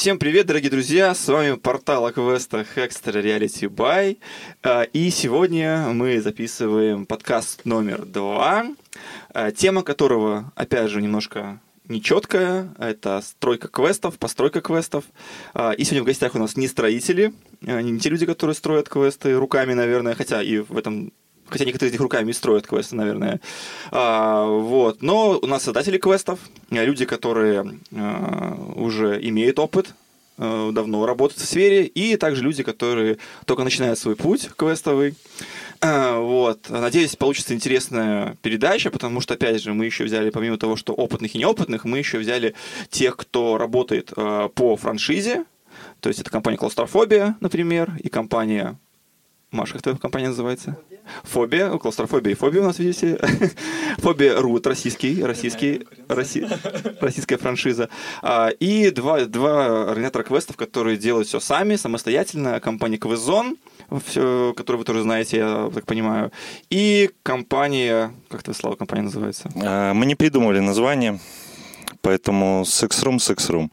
Всем привет, дорогие друзья! С вами портал о квестах Extra Reality By. А, и сегодня мы записываем подкаст номер два, а, тема которого, опять же, немножко нечеткая. Это стройка квестов, постройка квестов. А, и сегодня в гостях у нас не строители, не те люди, которые строят квесты руками, наверное, хотя и в этом хотя некоторые из них руками строят квесты, наверное. А, вот. Но у нас создатели квестов, люди, которые а, уже имеют опыт, а, давно работают в сфере, и также люди, которые только начинают свой путь квестовый. Вот. Надеюсь, получится интересная передача, потому что, опять же, мы еще взяли, помимо того, что опытных и неопытных, мы еще взяли тех, кто работает а, по франшизе, то есть это компания Клаустрофобия, например, и компания Маша, как твоя компания называется? Фобия, клаустрофобия и фобия у нас, видите. Фобия Рут, российский, российский, россий, российская франшиза. А, и два, два организатора квестов, которые делают все сами, самостоятельно. Компания Квизон, которую вы тоже знаете, я так понимаю. И компания, как твоя слава компания называется? А, мы не придумывали название. Поэтому секс-рум, секс-рум.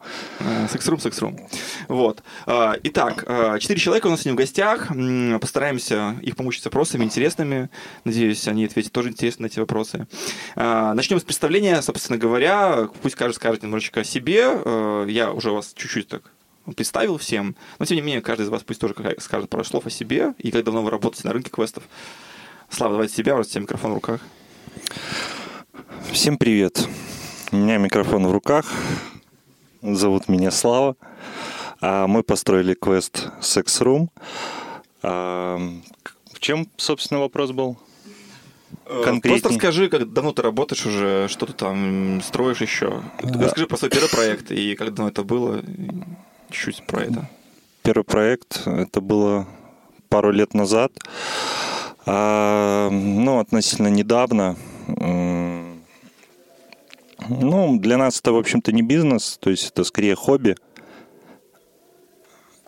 Секс-рум, секс-рум. Вот. А, итак, а, четыре человека у нас сегодня в гостях. Постараемся их помучить вопросами интересными. Надеюсь, они ответят тоже интересно на эти вопросы. А, начнем с представления, собственно говоря. Пусть каждый скажет немножечко о себе. Я уже вас чуть-чуть так представил всем. Но, тем не менее, каждый из вас пусть тоже скажет пару слов о себе и как давно вы работаете на рынке квестов. Слава, давайте себя, у вас микрофон в руках. Всем привет. У меня микрофон в руках. Зовут меня Слава. А мы построили квест Sex Room. В чем, собственно, вопрос был? Э, Конкретней. Просто расскажи, как давно ты работаешь уже, что ты там строишь еще. Да. Расскажи про свой первый проект и как давно это было. Чуть-чуть про это. Первый проект, это было пару лет назад. А, ну, относительно недавно ну, для нас это, в общем-то, не бизнес, то есть это скорее хобби.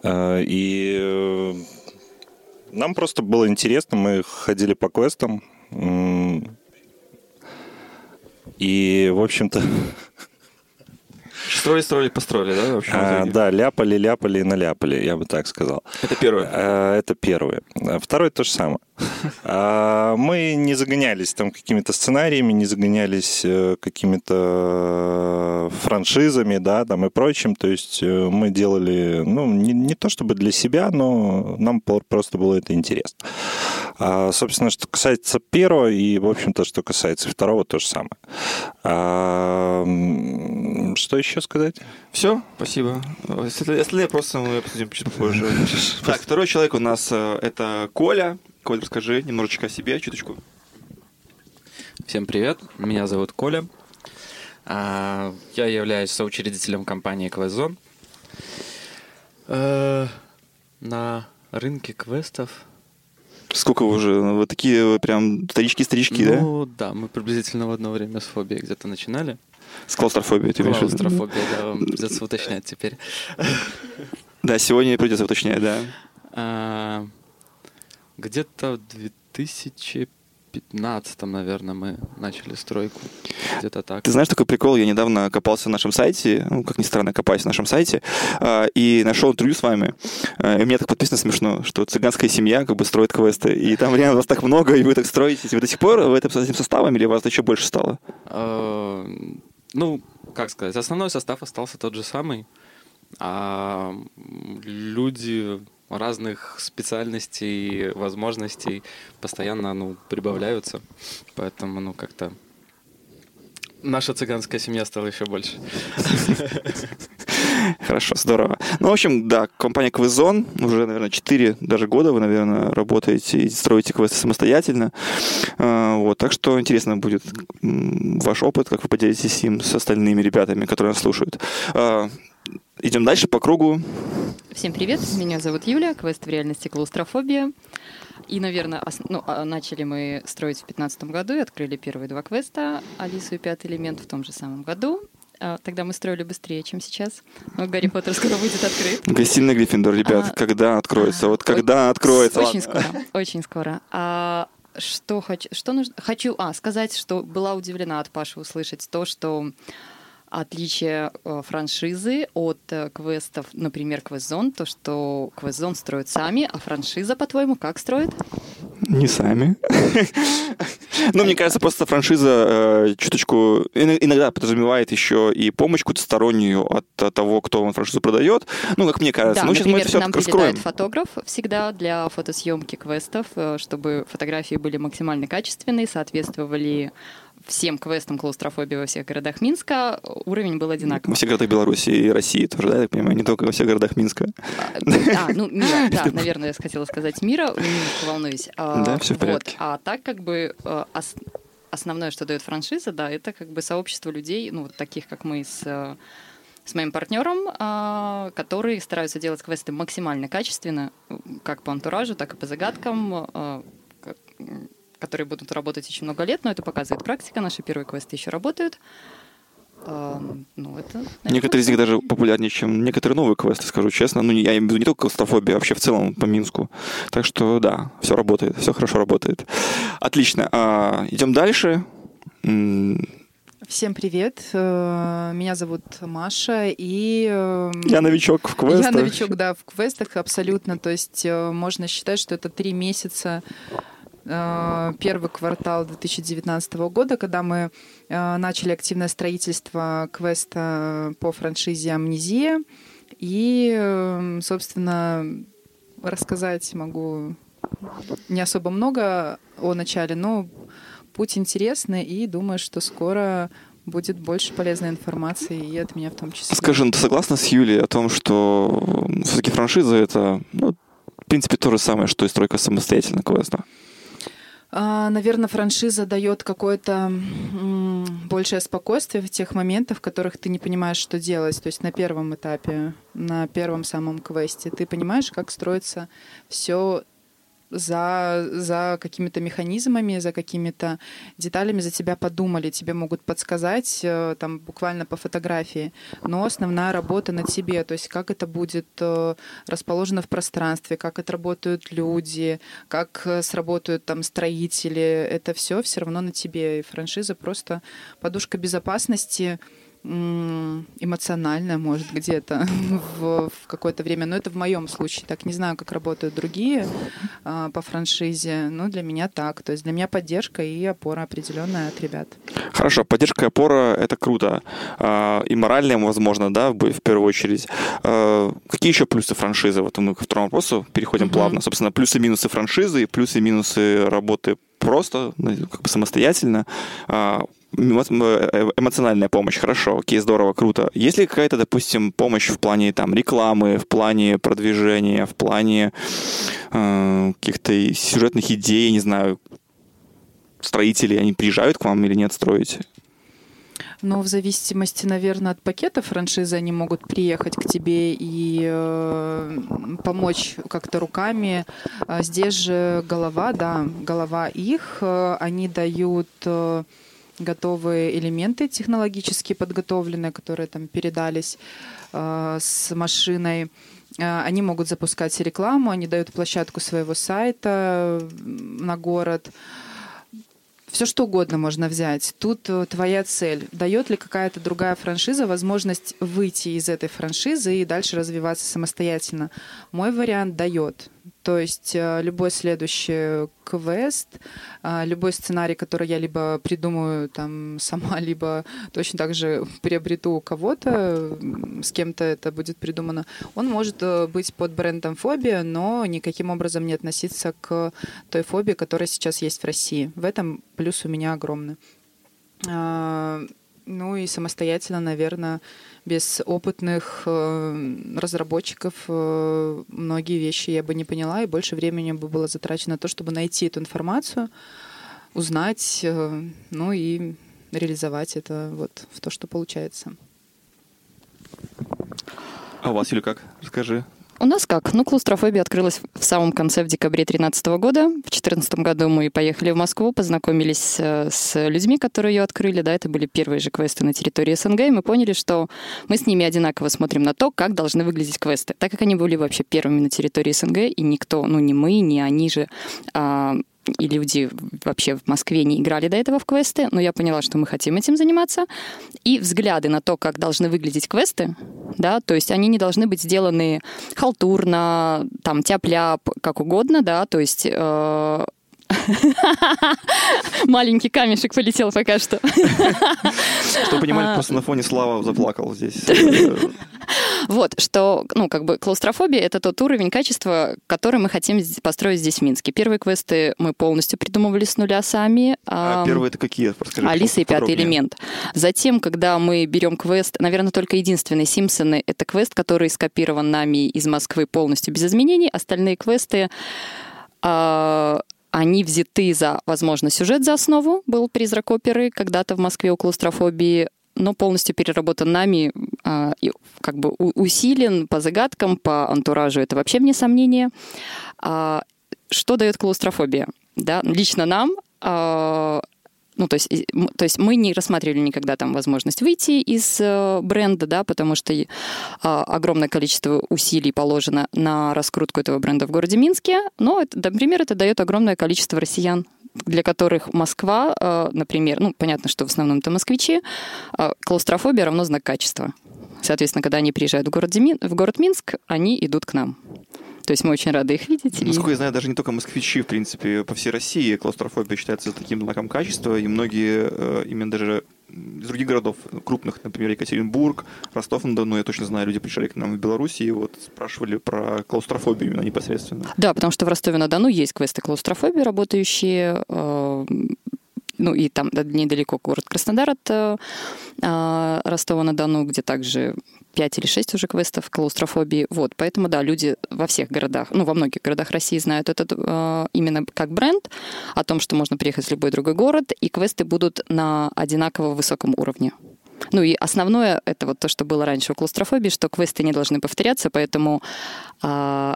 А, и э, нам просто было интересно, мы ходили по квестам. И, в общем-то, Строили, строили, построили, да? В общем, а, да, ляпали, ляпали и наляпали, я бы так сказал. Это первое? А, это первое. Второе то же самое. А, мы не загонялись там какими-то сценариями, не загонялись э, какими-то франшизами, да, там и прочим. То есть э, мы делали, ну, не, не то чтобы для себя, но нам просто было это интересно. А, собственно, что касается первого и, в общем-то, что касается второго, то же самое. А, что еще сказать? Все, спасибо. Остальные вопросы мы обсудим чуть попозже. Так, второй человек у нас э, это Коля. Коля, расскажи немножечко о себе, чуточку. Всем привет, меня зовут Коля. А, я являюсь соучредителем компании Квестзон. Э, на рынке квестов Сколько вы уже? Ну, вы такие прям старички-старички, да? Ну, да, мы приблизительно в одно время с фобией где-то начинали. С клаустрофобией, ты имеешь в виду? Клаустрофобия, да, вам придется уточнять теперь. Да, сегодня придется уточнять, да. А, где-то в 2000 15 наверное, мы начали стройку. Где-то так. Ты знаешь такой прикол? Я недавно копался на нашем сайте, ну, как ни странно, копаюсь на нашем сайте, э, и нашел интервью с вами. Э, и мне так подписано смешно, что цыганская семья как бы строит квесты, и там реально вас так много, и вы так строите. Вы до сих пор в этом, с этим составом, или у вас еще больше стало? Э, ну, как сказать, основной состав остался тот же самый, а люди разных специальностей, возможностей постоянно ну, прибавляются. Поэтому, ну, как-то наша цыганская семья стала еще больше. Хорошо, здорово. Ну, в общем, да, компания Квизон, уже, наверное, 4 даже года вы, наверное, работаете и строите квесты самостоятельно. А, вот, так что интересно будет ваш опыт, как вы поделитесь им с остальными ребятами, которые нас слушают. А, идем дальше по кругу. Всем привет, меня зовут Юля, квест в реальности клаустрофобия. И, наверное, ос- ну, а, начали мы строить в 2015 году и открыли первые два квеста «Алису и пятый элемент» в том же самом году. А, тогда мы строили быстрее, чем сейчас. Но Гарри Поттер скоро будет открыт. Гостиная Гриффиндор, ребят, а, когда откроется? А, вот когда откроется? Очень ладно. скоро, очень скоро. А, что хочу, что нужно? Хочу, а, сказать, что была удивлена от Паши услышать то, что Отличие э, франшизы от э, квестов, например, квест-зон, то, что квест-зон строят сами, а франшиза, по-твоему, как строит? Не сами. Ну, мне кажется, просто франшиза э, чуточку иногда подразумевает еще и помощь какую-то стороннюю от того, кто вам франшизу продает. Ну, как мне кажется. Да, ну, сейчас например, мы это все к нам раскроем. фотограф всегда для фотосъемки квестов, э, чтобы фотографии были максимально качественные, соответствовали всем квестам клаустрофобии во всех городах Минска, уровень был Во одинаковый. всех городах Беларуси и России тоже, да, я так понимаю, не только во всех городах Минска. А, ну, мира, да, наверное, я хотела сказать мира, немножко волнуюсь. А, Да, всё в порядке. А так как бы э, ос- основное, что дает франшиза, да, это как бы сообщество людей, ну, вот таких, как мы с э, с моим партнером, а, которые стараются делать квесты максимально качественно, как по антуражу, так и по загадкам, а, которые будут работать еще много лет, но это показывает практика. Наши первые квесты еще работают. А, Ну, это... наверное, Некоторые из них даже популярнее, чем некоторые новые квесты, скажу честно. Ну, я имею в виду не только клаустрофобия, а вообще в целом по Минску. Так что, да, все работает, все хорошо работает. Отлично. А, идем дальше. Всем привет. Э, Меня зовут Маша, и... э, Я новичок в квестах. Я новичок, да, в квестах абсолютно. То есть э, можно считать, что это три месяца первый квартал 2019 года, когда мы э, начали активное строительство квеста по франшизе «Амнезия». И, э, собственно, рассказать могу не особо много о начале, но путь интересный, и думаю, что скоро будет больше полезной информации, и от меня в том числе. Скажи, ну ты согласна с Юлей о том, что все-таки франшиза это, ну, в принципе, то же самое, что и стройка самостоятельно квеста? Наверное, франшиза дает какое-то большее спокойствие в тех моментах, в которых ты не понимаешь, что делать. То есть на первом этапе, на первом самом квесте, ты понимаешь, как строится все за, за какими-то механизмами, за какими-то деталями за тебя подумали, тебе могут подсказать э, там буквально по фотографии, но основная работа на тебе, то есть как это будет э, расположено в пространстве, как отработают люди, как э, сработают там строители, это все все равно на тебе. И франшиза просто подушка безопасности, эмоциональная, может, где-то в, в какое-то время. Но это в моем случае так. Не знаю, как работают другие а, по франшизе, но для меня так. То есть для меня поддержка и опора определенная от ребят. Хорошо, поддержка и опора — это круто. А, И моральная, возможно, да, в первую очередь. А, Какие еще плюсы франшизы? Вот мы ко второму вопросу переходим Мгм. плавно. Собственно, плюсы и минусы франшизы, и плюсы и минусы работы просто, ну, как бы самостоятельно. А, э, Эмоциональная помощь, хорошо, окей, здорово, круто. Есть ли какая-то, допустим, помощь в плане там рекламы, в плане продвижения, в плане э, каких-то сюжетных идей, не знаю, строители, они приезжают к вам или нет строить? Но в зависимости, наверное, от пакета франшизы они могут приехать к тебе и э, помочь как-то руками. А здесь же голова, да, голова их. э, Они дают э, готовые элементы технологически подготовленные, которые там передались э, с машиной. Э, Они могут запускать рекламу, они дают площадку своего сайта на город все что угодно можно взять. Тут э, твоя цель. Дает ли какая-то другая франшиза возможность выйти из этой франшизы и дальше развиваться самостоятельно? Мой вариант дает. То есть э, любой следующий квест, э, любой сценарий, который я либо придумаю там сама, либо точно так же приобрету у кого-то, с кем-то это будет придумано, он может э, быть под брендом фобия, но никаким образом не относиться к той фобии, которая сейчас есть в России. В этом плюс у меня огромный. Ну и самостоятельно, наверное, без опытных э, разработчиков э, многие вещи я бы не поняла, и больше времени бы было затрачено на то, чтобы найти эту информацию, узнать, э, ну и реализовать это вот в то, что получается. А у вас, Юля, как? Расскажи. У нас как? Ну, клаустрофобия открылась в самом конце, в декабре 2013 года. В 2014 году мы поехали в Москву, познакомились э, с людьми, которые ее открыли. Да, это были первые же квесты на территории СНГ, и мы поняли, что мы с ними одинаково смотрим на то, как должны выглядеть квесты. Так как они были вообще первыми на территории СНГ, и никто, ну, не мы, не они же, а, и люди вообще в Москве не играли до этого в квесты, но я поняла, что мы хотим этим заниматься. И взгляды на то, как должны выглядеть квесты, да, то есть они не должны быть сделаны халтурно, там, тяп-ляп, как угодно, да, то есть э, Маленький камешек полетел пока что. Чтобы понимали, просто на фоне Слава заплакал здесь. Вот, что, ну, как бы клаустрофобия — это тот уровень качества, который мы хотим построить здесь в Минске. Первые квесты мы полностью придумывали с нуля сами. А первые это какие? Расскажи, Алиса и пятый элемент. Затем, когда мы берем квест, наверное, только единственный Симпсоны — это квест, который скопирован нами из Москвы полностью без изменений. Остальные квесты а, они взяты за, возможно, сюжет за основу, был «Призрак оперы» когда-то в Москве у клаустрофобии, но полностью переработан нами, а, и как бы усилен по загадкам, по антуражу, это вообще вне сомнения. А, что дает клаустрофобия? Да, лично нам а, ну, то есть, то есть мы не рассматривали никогда там возможность выйти из э, бренда, да, потому что э, огромное количество усилий положено на раскрутку этого бренда в городе Минске, но, например, это дает огромное количество россиян, для которых Москва, э, например, ну, понятно, что в основном это москвичи, э, клаустрофобия равно знак качества. Соответственно, когда они приезжают в город Минск, они идут к нам. То есть мы очень рады их видеть. Насколько и... я знаю, даже не только москвичи, в принципе, по всей России клаустрофобия считается таким знаком качества, и многие э, именно даже из других городов крупных, например, Екатеринбург, Ростов-на-Дону, я точно знаю, люди приезжали к нам в Беларуси и вот спрашивали про клаустрофобию именно непосредственно. Да, потому что в Ростове-на-Дону есть квесты клаустрофобии, работающие э, ну и там недалеко город Краснодар от э, а, Ростова-на-Дону, где также 5 или 6 уже квестов клаустрофобии. Вот, поэтому, да, люди во всех городах, ну, во многих городах России знают этот э, именно как бренд, о том, что можно приехать в любой другой город, и квесты будут на одинаково высоком уровне. Ну и основное это вот то, что было раньше у клаустрофобии, что квесты не должны повторяться, поэтому э,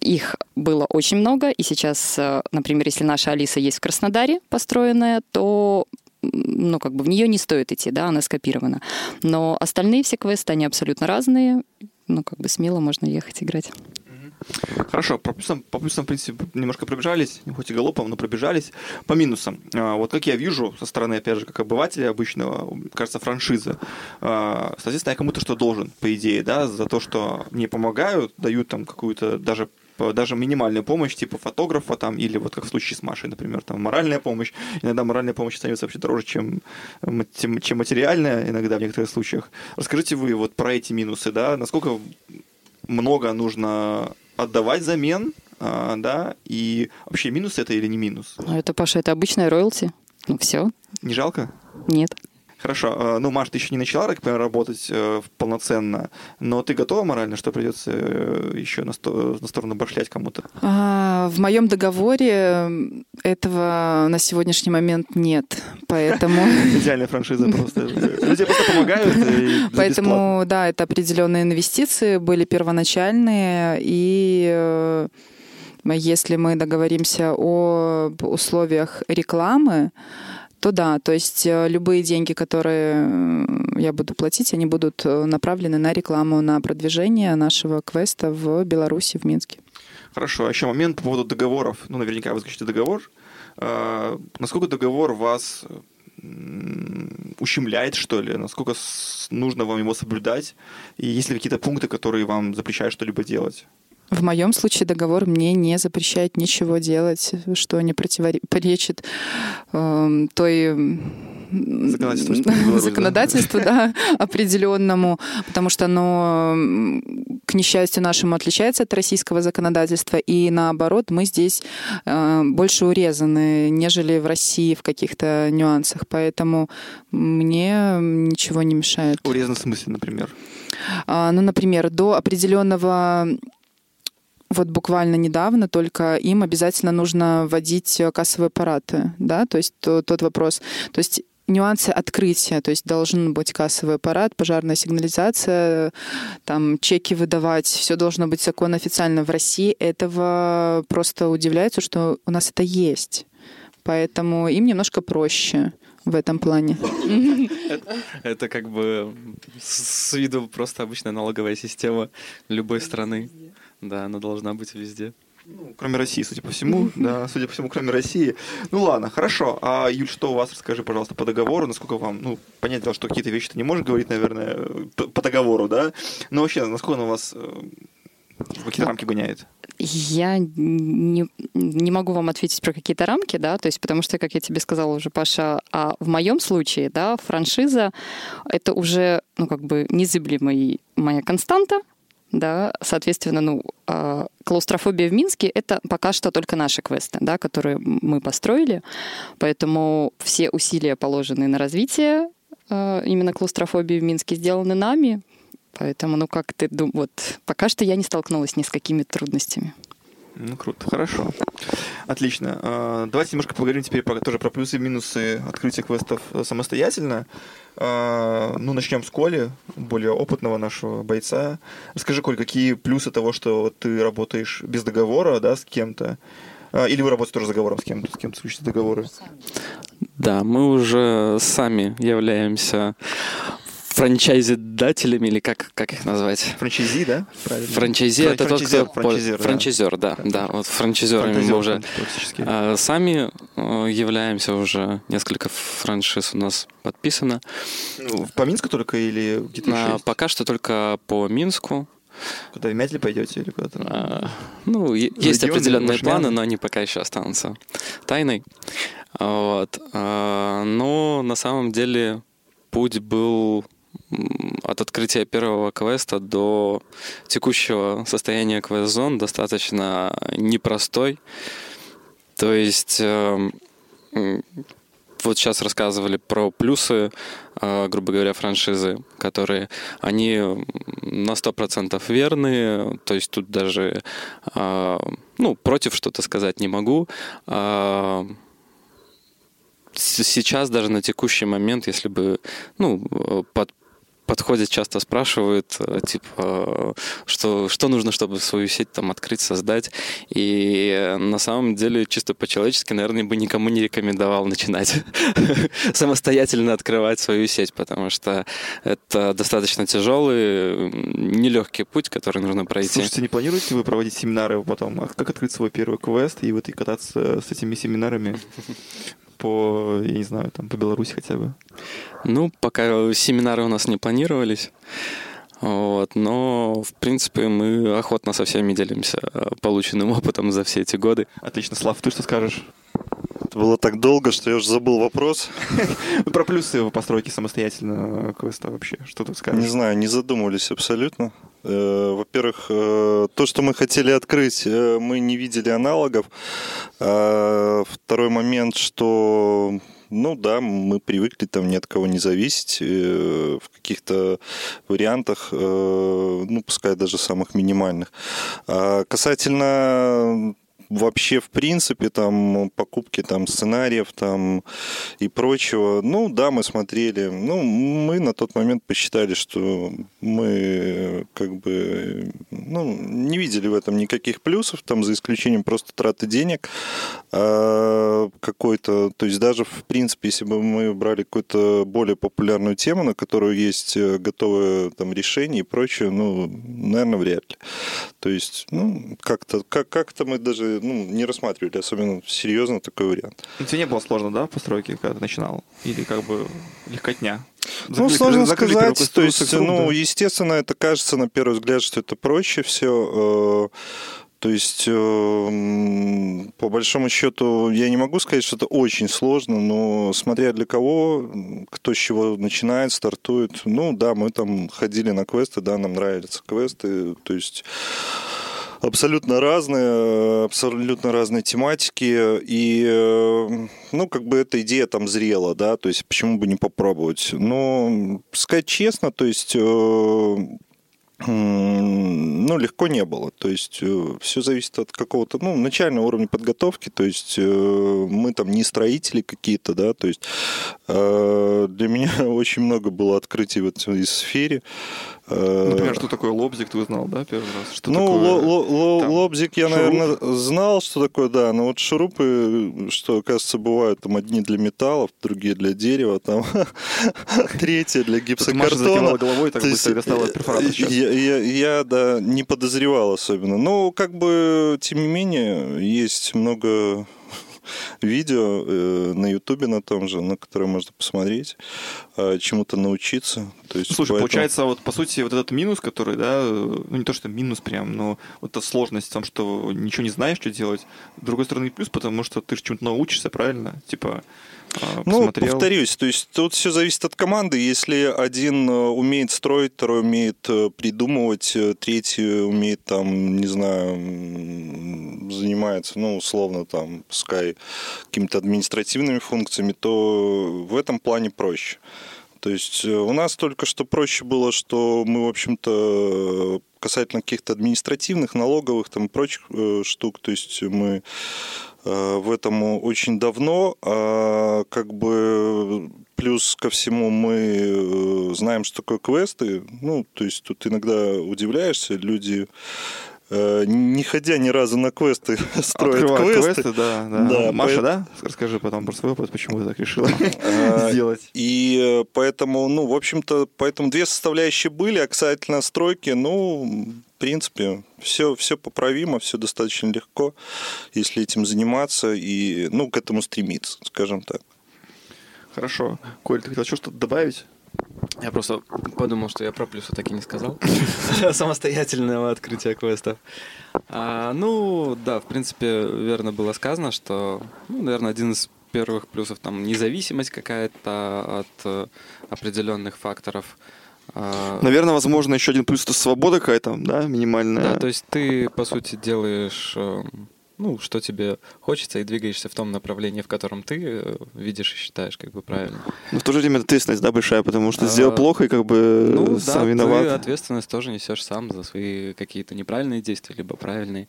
их было очень много, и сейчас, э, например, если наша Алиса есть в Краснодаре построенная, то ну, как бы в нее не стоит идти, да, она скопирована. Но остальные все квесты, они абсолютно разные, ну, как бы смело можно ехать играть. Хорошо, по плюсам, по плюсам, в принципе, немножко пробежались, хоть и галопом, но пробежались. По минусам. А, вот как я вижу со стороны, опять же, как обывателя обычного, кажется, франшиза. А, соответственно, я кому-то что должен, по идее, да, за то, что мне помогают, дают там какую-то даже даже минимальную помощь, типа фотографа там, или вот как в случае с Машей, например, там моральная помощь. Иногда моральная помощь становится вообще дороже, чем, чем материальная, иногда в некоторых случаях. Расскажите вы вот про эти минусы, да, насколько много нужно отдавать замен, а, да, и вообще минус это или не минус? Ну, это, Паша, это обычная роялти. Ну, все. Не жалко? Нет. Хорошо. А, ну, Маш, ты еще не начала, так понимаю, работать э, полноценно, но ты готова морально, что придется э, еще на, сто, на сторону башлять кому-то? А, в моем договоре этого на сегодняшний момент нет, поэтому... Идеальная франшиза просто. Люди просто помогают. Поэтому, да, это определенные инвестиции были первоначальные, и э, если мы договоримся о условиях рекламы, то да, то есть э, любые деньги, которые э, я буду платить, они будут э, направлены на рекламу, на продвижение нашего квеста в Беларуси, в Минске. Хорошо, а еще момент по поводу договоров. Ну, наверняка вы скажете договор. А, насколько договор вас ущемляет, что ли? Насколько нужно вам его соблюдать? И есть ли какие-то пункты, которые вам запрещают что-либо делать? В моем случае договор мне не запрещает ничего делать, что не противоречит э, той законодательству, законодательству да, определенному, потому что оно, к несчастью нашему, отличается от российского законодательства, и наоборот, мы здесь э, больше урезаны, нежели в России в каких-то нюансах, поэтому мне ничего не мешает. Урезан в смысле, например? А, ну, например, до определенного вот буквально недавно только им обязательно нужно вводить кассовые аппараты, да, то есть то, тот вопрос, то есть нюансы открытия, то есть должен быть кассовый аппарат, пожарная сигнализация, там чеки выдавать, все должно быть закон официально. В России этого просто удивляется, что у нас это есть. Поэтому им немножко проще в этом плане. Это как бы с виду просто обычная налоговая система любой страны. Да, она должна быть везде. Ну, кроме России, судя по всему, да, судя по всему, кроме России. Ну ладно, хорошо. А Юль, что у вас, расскажи, пожалуйста, по договору, насколько вам, ну, понятно, что какие-то вещи ты не можешь говорить, наверное, по, по договору, да? Но вообще, насколько он у вас э, в какие рамки гоняет? Я не, не могу вам ответить про какие-то рамки, да, то есть потому что, как я тебе сказала уже, Паша, а в моем случае, да, франшиза — это уже, ну, как бы незыблемый моя константа, да, соответственно, ну, э, клаустрофобия в Минске — это пока что только наши квесты, да, которые мы построили, поэтому все усилия, положенные на развитие э, именно клаустрофобии в Минске, сделаны нами, поэтому, ну, как ты думаешь, вот, пока что я не столкнулась ни с какими трудностями. Ну, круто, хорошо. Отлично. А, давайте немножко поговорим теперь про, тоже про плюсы и минусы открытия квестов самостоятельно. А, ну, начнем с Коли, более опытного нашего бойца. Расскажи, Коль, какие плюсы того, что ты работаешь без договора, да, с кем-то? А, или вы работаете тоже с договором с кем-то, с кем-то заключите договоры? Да, мы уже сами являемся франчайзи-дателями, или как, как их назвать? Франчайзи, да? Правильно. Франчайзи это тот, кто... Франчайзер, да. франчайзер да, да, да. Вот франчайзерами мы уже а, сами э, являемся уже, несколько франшиз у нас подписано. Ну, по Минску только или где-то а, Пока что только по Минску. Куда в Мятле пойдете или куда-то? А, ну, есть определенные планы, но они пока еще останутся тайной. Вот. А, но на самом деле путь был от открытия первого квеста до текущего состояния квест-зон достаточно непростой. То есть э, вот сейчас рассказывали про плюсы, э, грубо говоря, франшизы, которые они на 100% верны, то есть тут даже э, ну, против что-то сказать не могу сейчас даже на текущий момент, если бы ну, под подходят, часто спрашивают, э, типа, что, что нужно, чтобы свою сеть там открыть, создать. И на самом деле, чисто по-человечески, наверное, бы никому не рекомендовал начинать самостоятельно открывать свою сеть, потому что это достаточно тяжелый, нелегкий путь, который нужно пройти. Слушайте, не планируете вы проводить семинары потом? А как открыть свой первый квест и вот и кататься с этими семинарами по, я не знаю, там, по Беларуси хотя бы? Ну, пока семинары у нас не планировались. Вот, но, в принципе, мы охотно со всеми делимся полученным опытом за все эти годы. Отлично. Слав, ты что скажешь? Это было так долго, что я уже забыл вопрос. Про плюсы постройки самостоятельно квеста вообще. Что тут скажешь? Не знаю, не задумывались абсолютно. Э, во-первых, э, то, что мы хотели открыть, э, мы не видели аналогов. А второй момент, что ну да, мы привыкли там ни от кого не зависеть в каких-то вариантах, ну, пускай даже самых минимальных. А касательно вообще, в принципе, там покупки там сценариев там и прочего, ну да, мы смотрели, ну мы на тот момент посчитали, что мы как бы ну, не видели в этом никаких плюсов, там за исключением просто траты денег а какой-то, то есть даже в принципе, если бы мы брали какую-то более популярную тему, на которую есть готовое там решение и прочее, ну, наверное, вряд ли. То есть, ну, как-то как, как-то мы даже ну, не рассматривали особенно серьезно такой вариант. Но тебе не было сложно, да, в постройке, когда ты начинал? Или как бы легкотня? Ну, сложно сказать. То есть, ну, естественно, это кажется на первый взгляд, что это проще все. Э, то есть, э, по большому счету, я не могу сказать, что это очень сложно, но смотря для кого, кто с чего начинает, стартует. Ну, да, мы там ходили на квесты, да, нам нравятся квесты. То есть абсолютно разные, абсолютно разные тематики, и, э, ну, как бы эта идея там зрела, да, то есть почему бы не попробовать. Но, сказать честно, то есть э, ну, легко не было. То есть э, все зависит от какого-то, ну, начального уровня подготовки. То есть мы там не строители какие-то, да, то есть Э, Для меня очень много было открытий в этой сфере. Э, Например, что такое лобзик, ты узнал, да, первый раз? Что ну, такое, ло- ло- там, лобзик я, шуруп? наверное, знал, что такое, да. Но вот шурупы, что, оказывается, бывают там одни для металлов, другие для дерева, там третьи для Тут Маша гипсокартона. головой, так быстро достала э, перфоратор сейчас. Я, да, не подозревал особенно. Но, как бы, тем не менее, есть много видео э, на Ютубе на том же, на которое можно посмотреть, э, чему-то научиться. То есть, Слушай, поэтому- получается, вот по сути, вот этот минус, который, да, ну не то, что минус прям, но вот эта сложность в том, что ничего не знаешь, что делать. С другой стороны, плюс, потому что ты же чему-то научишься, правильно? Типа, а, Ну, посмотрел. повторюсь, то есть тут все зависит от команды. Если один э, умеет строить, второй умеет э, придумывать, э, третий умеет там, не знаю, занимается, ну, условно, там, пускай какими-то административными функциями, то в этом плане проще. То есть у нас только что проще было, что мы, в общем-то, касательно каких-то административных, налоговых там и прочих штук, то есть мы в этом очень давно, а как бы плюс ко всему мы э, знаем, что такое квесты, ну, то есть тут иногда удивляешься, люди э, не ходя ни разу на квесты, строят Открывают квесты. да, да. Да, Маша, поэт- да? Расскажи потом про свой опыт, почему ты так решила А, сделать. И э, поэтому, ну, в общем-то, поэтому две составляющие были, а касательно стройки, ну, принципе, все, все поправимо, все достаточно легко, если этим заниматься и, ну, к этому стремиться, скажем так. Хорошо. Коль, ты хотел что-то добавить? Я просто подумал, что я про плюсы так и не сказал. Самостоятельного открытия квестов. А, ну, да, в принципе, верно было сказано, что, ну, наверное, один из первых плюсов там независимость какая-то от э, определенных факторов. А, Наверное, возможно, еще один плюс это свобода какая-то, да, минимальная. Да, то есть ты, по сути, делаешь, э, ну, что тебе хочется, и двигаешься в том направлении, в котором ты э, видишь и считаешь как бы правильно. Но в то же время ответственность, да, большая, потому что А, сделал плохо и как бы Ну, Э, сам да, виноват. ты ответственность тоже несешь сам за свои какие-то неправильные действия, либо правильные.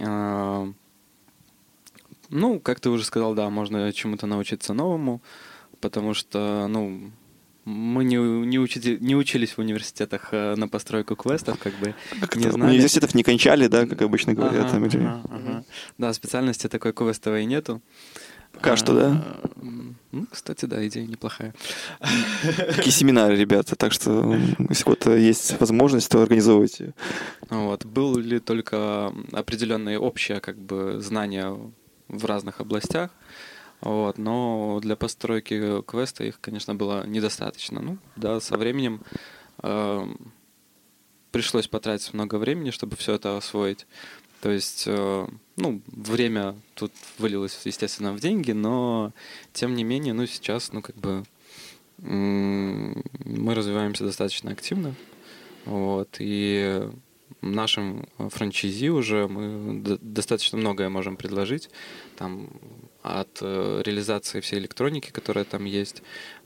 А, Ну, как ты уже сказал, да, можно чему-то научиться новому, потому что, ну, мы не, не, учите- не учились в университетах э, на постройку квестов, как бы Как не знали. Университетов не кончали, да, как обычно говорят. Ага, там, или- ага, ага. Да, специальности такой квестовой нету. Пока что, да? А, Ну, кстати, да, идея неплохая. Такие семинары, ребята. Так что, если у кого-то есть возможность, то организовывайте. Вот. Был ли только определенные общие как бы, знания в разных областях, вот, но для постройки квеста их, конечно, было недостаточно. Ну, да, со временем эм, пришлось потратить много времени, чтобы все это освоить. То есть, э, ну, время тут вылилось, естественно, в деньги, но тем не менее, ну, сейчас, ну, как бы м, мы развиваемся достаточно активно. Вот, и нашим франчайзи уже мы достаточно многое можем предложить. Там от э, реализации всей электроники, которая там есть,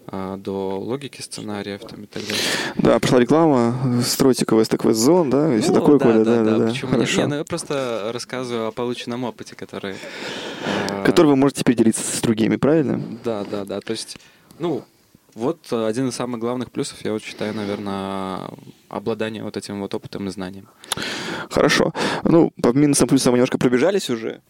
а, до логики сценариев там, и так далее. Да, пошла реклама. Стройте КВС, квест зон, да, и все Ну, такое, да, Коля, да, да, да, да. Почему нет? Хорошо. Не, ну, я просто рассказываю о полученном опыте, который... э, Который вы можете поделиться с другими, правильно? Да, да, да. То есть, ну, вот один из самых главных плюсов, я вот считаю, наверное, обладание вот этим вот опытом и знанием. Хорошо. Ну, по минусам, плюсам мы немножко пробежались уже.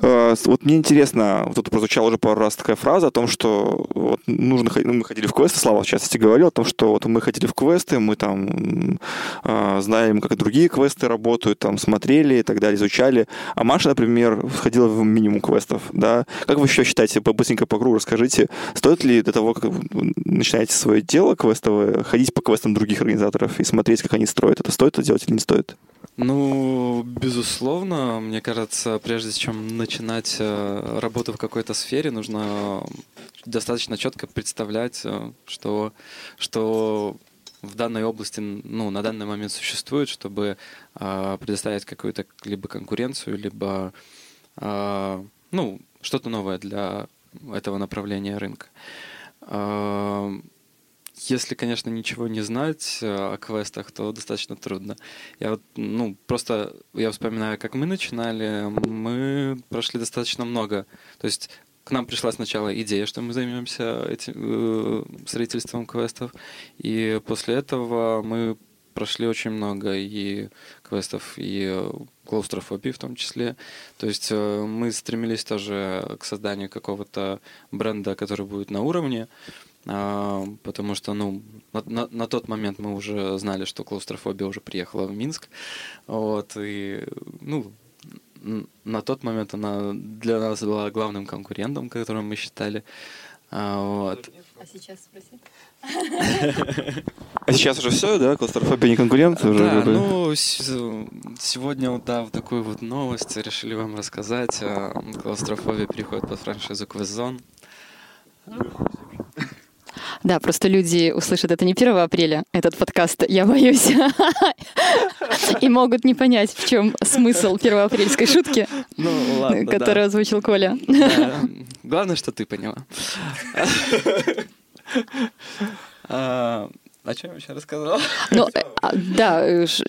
Э, Вот мне интересно, вот тут прозвучала уже пару раз такая фраза о том, что вот нужно, ну, мы ходили в квесты, Слава в частности говорил о том, что вот мы ходили в квесты, мы там э, знаем, как другие квесты работают, там смотрели и так далее, изучали. А Маша, например, ходила в минимум квестов, да. Как вы еще считаете, быстренько по кругу расскажите, стоит ли до того, как вы начинаете свое дело квестовое, ходить по квестам других организаторов и смотреть, как они строят? Это стоит это делать или не стоит? Ну, безусловно, мне кажется, прежде чем начинать э, работу в какой-то сфере, нужно достаточно четко представлять, э, что, что в данной области, ну, на данный момент существует, чтобы э, предоставить какую-то либо конкуренцию, либо, э, ну, что-то новое для этого направления рынка. Э, Если, конечно, ничего не знать э, о квестах, то достаточно трудно. Я вот, ну, просто я вспоминаю, как мы начинали, мы прошли достаточно много. То есть к нам пришла сначала идея, что мы займемся этим э, строительством квестов, и после этого мы прошли очень много и квестов, и клаустрофобии в том числе. То есть э, мы стремились тоже к созданию какого-то бренда, который будет на уровне, потому что, ну, на, на, на тот момент мы уже знали, что клаустрофобия уже приехала в Минск, вот, и, ну, на тот момент она для нас была главным конкурентом, которым мы считали. А, вот. А сейчас спроси. А сейчас уже все, да? Клаустрофобия не конкурент? Уже да, бы- ну, с- сегодня, вот, да, вот такую вот новость решили вам рассказать. А, Клаустрофобия переходит под франшизу Квестзон. Да, просто люди услышат это не 1 апреля, этот подкаст, я боюсь, и могут не понять, в чем смысл первоапрельской шутки, Ну, ладно, да. которую озвучил Коля. Да. Главное, что ты поняла. О чем я вообще рассказал? Ну, э, а, да, э, ш-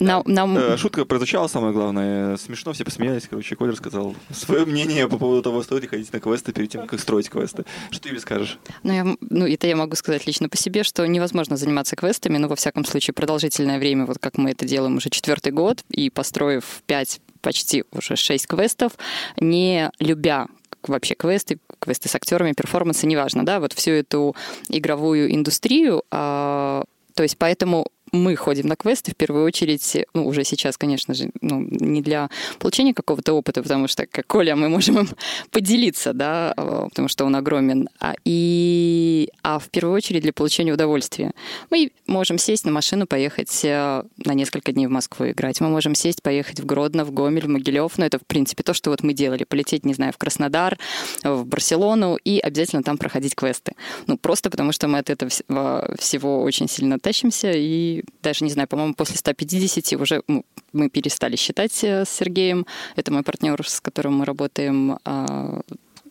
нам, нам- Э, Шутка прозвучала, самое главное. Смешно, все посмеялись. Короче, Коля рассказал свое мнение по поводу того, стоит ли ходить на квесты перед тем, как строить квесты. Что ты Юля, скажешь? Ну, я, ну, это я могу сказать лично по себе, что невозможно заниматься квестами, но, во всяком случае, продолжительное время, вот как мы это делаем уже четвертый год, и построив пять, почти уже шесть квестов, не любя вообще квесты, квесты с актерами, перформансы, неважно, да, вот всю эту игровую индустрию, а, то есть поэтому мы ходим на квесты в первую очередь, ну, уже сейчас, конечно же, ну, не для получения какого-то опыта, потому что, как Коля, мы можем им поделиться, да, а, потому что он огромен, а, а в первую очередь для получения удовольствия. Мы можем сесть на машину, поехать э, на несколько дней в Москву играть. Мы можем сесть, поехать в Гродно, в Гомель, в Могилев. Ну, это, в принципе, то, что вот мы делали. Полететь, не знаю, в Краснодар, в Барселону и обязательно там проходить квесты. Ну, просто потому что мы от этого всего очень сильно тащимся. И даже, не знаю, по-моему, после 150 уже мы перестали считать э, с Сергеем. Это мой партнер, с которым мы работаем.